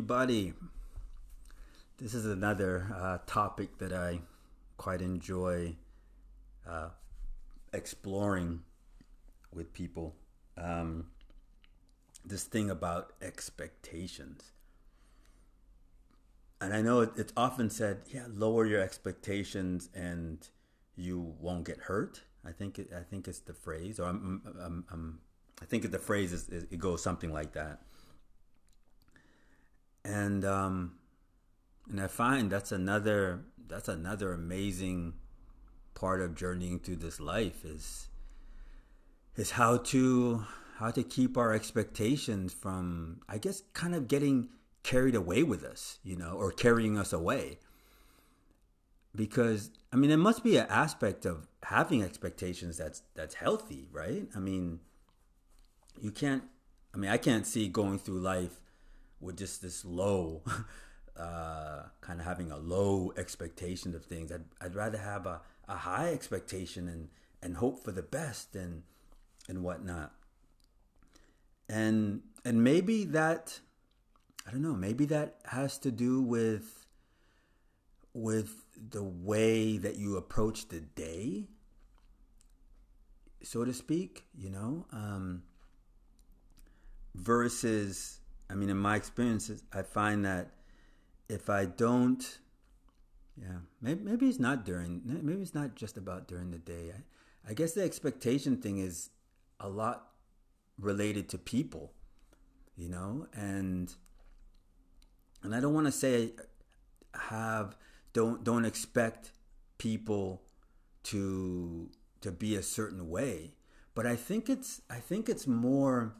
Everybody. This is another uh, topic that I quite enjoy uh, exploring with people. Um, this thing about expectations. And I know it's often said, yeah, lower your expectations and you won't get hurt. I think it, I think it's the phrase, or I'm, I'm, I'm, i think the phrase is, it goes something like that and um, and I find that's another that's another amazing part of journeying through this life is is how to how to keep our expectations from I guess kind of getting carried away with us, you know, or carrying us away. Because I mean, there must be an aspect of having expectations that's that's healthy, right? I mean, you can't. I mean, I can't see going through life with just this low, uh, kind of having a low expectation of things. I'd, I'd rather have a, a high expectation and, and hope for the best and, and whatnot. And, and maybe that, I don't know, maybe that has to do with, with the way that you approach the day, so to speak, you know, um, versus I mean, in my experiences, I find that if I don't, yeah, maybe, maybe it's not during, maybe it's not just about during the day. I, I guess the expectation thing is a lot related to people, you know, and and I don't want to say have don't don't expect people to to be a certain way, but I think it's I think it's more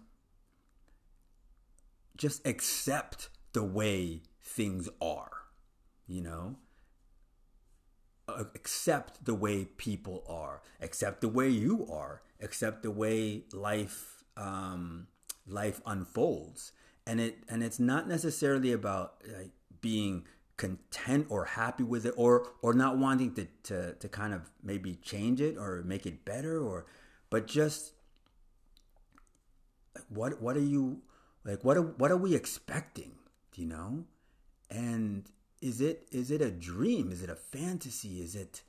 just accept the way things are, you know? Accept the way people are, accept the way you are, accept the way life um, life unfolds. And it and it's not necessarily about like being content or happy with it or or not wanting to, to to kind of maybe change it or make it better or but just what what are you like what are, what are we expecting? Do you know? And is it is it a dream? Is it a fantasy? Is it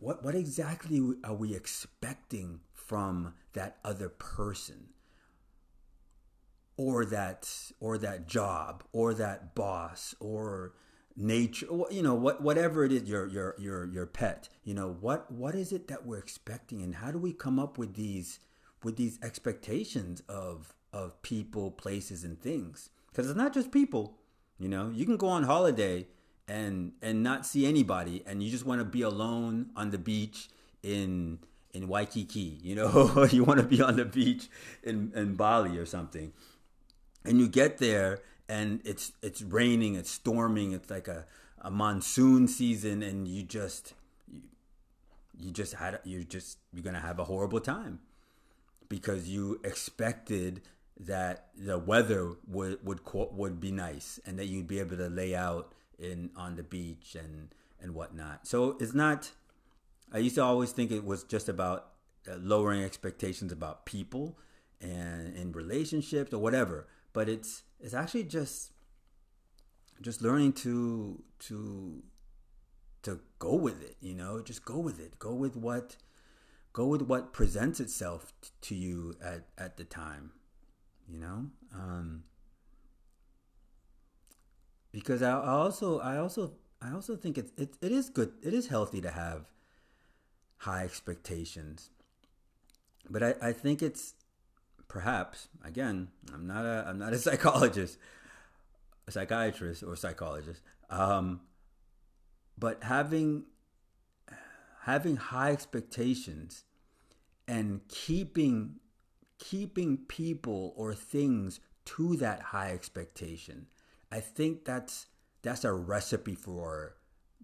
what what exactly are we expecting from that other person? Or that or that job or that boss or nature you know what whatever it is your your your your pet you know what what is it that we're expecting and how do we come up with these with these expectations of of people, places, and things. Because it's not just people. You know, you can go on holiday and and not see anybody, and you just want to be alone on the beach in in Waikiki. You know, you want to be on the beach in in Bali or something, and you get there and it's it's raining, it's storming, it's like a a monsoon season, and you just you, you just had you just you're gonna have a horrible time because you expected that the weather would would would be nice and that you'd be able to lay out in on the beach and and whatnot. So it's not. I used to always think it was just about uh, lowering expectations about people and in relationships or whatever, but it's it's actually just just learning to to to go with it. You know, just go with it. Go with what go with what presents itself to you at at the time you know? Um, because I, I, also I also I also think it, it it is good it is healthy to have high expectations. But I, I think it's perhaps again I'm not a I'm not a psychologist a psychiatrist or psychologist um, but having having high expectations and keeping keeping people or things to that high expectation, I think that's that's a recipe for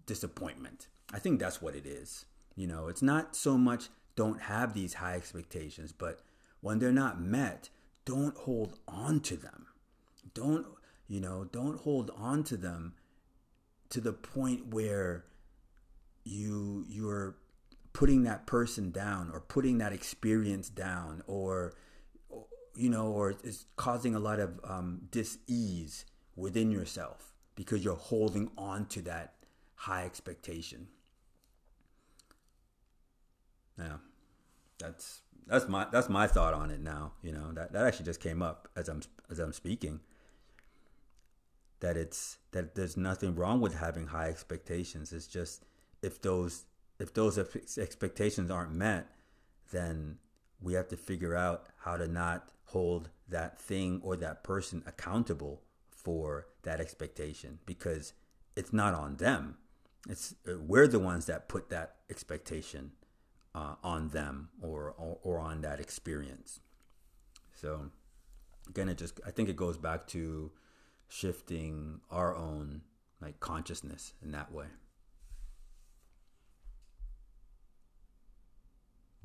disappointment. I think that's what it is. You know, it's not so much don't have these high expectations, but when they're not met, don't hold on to them. Don't, you know, don't hold on to them to the point where you you're putting that person down or putting that experience down or you know or it's causing a lot of um, dis-ease within yourself because you're holding on to that high expectation. Yeah. That's that's my that's my thought on it now you know that, that actually just came up as i'm as i'm speaking. That it's that there's nothing wrong with having high expectations. It's just if those if those expectations aren't met then we have to figure out how to not hold that thing or that person accountable for that expectation because it's not on them it's uh, we're the ones that put that expectation uh, on them or, or, or on that experience. So again, it just I think it goes back to shifting our own like consciousness in that way.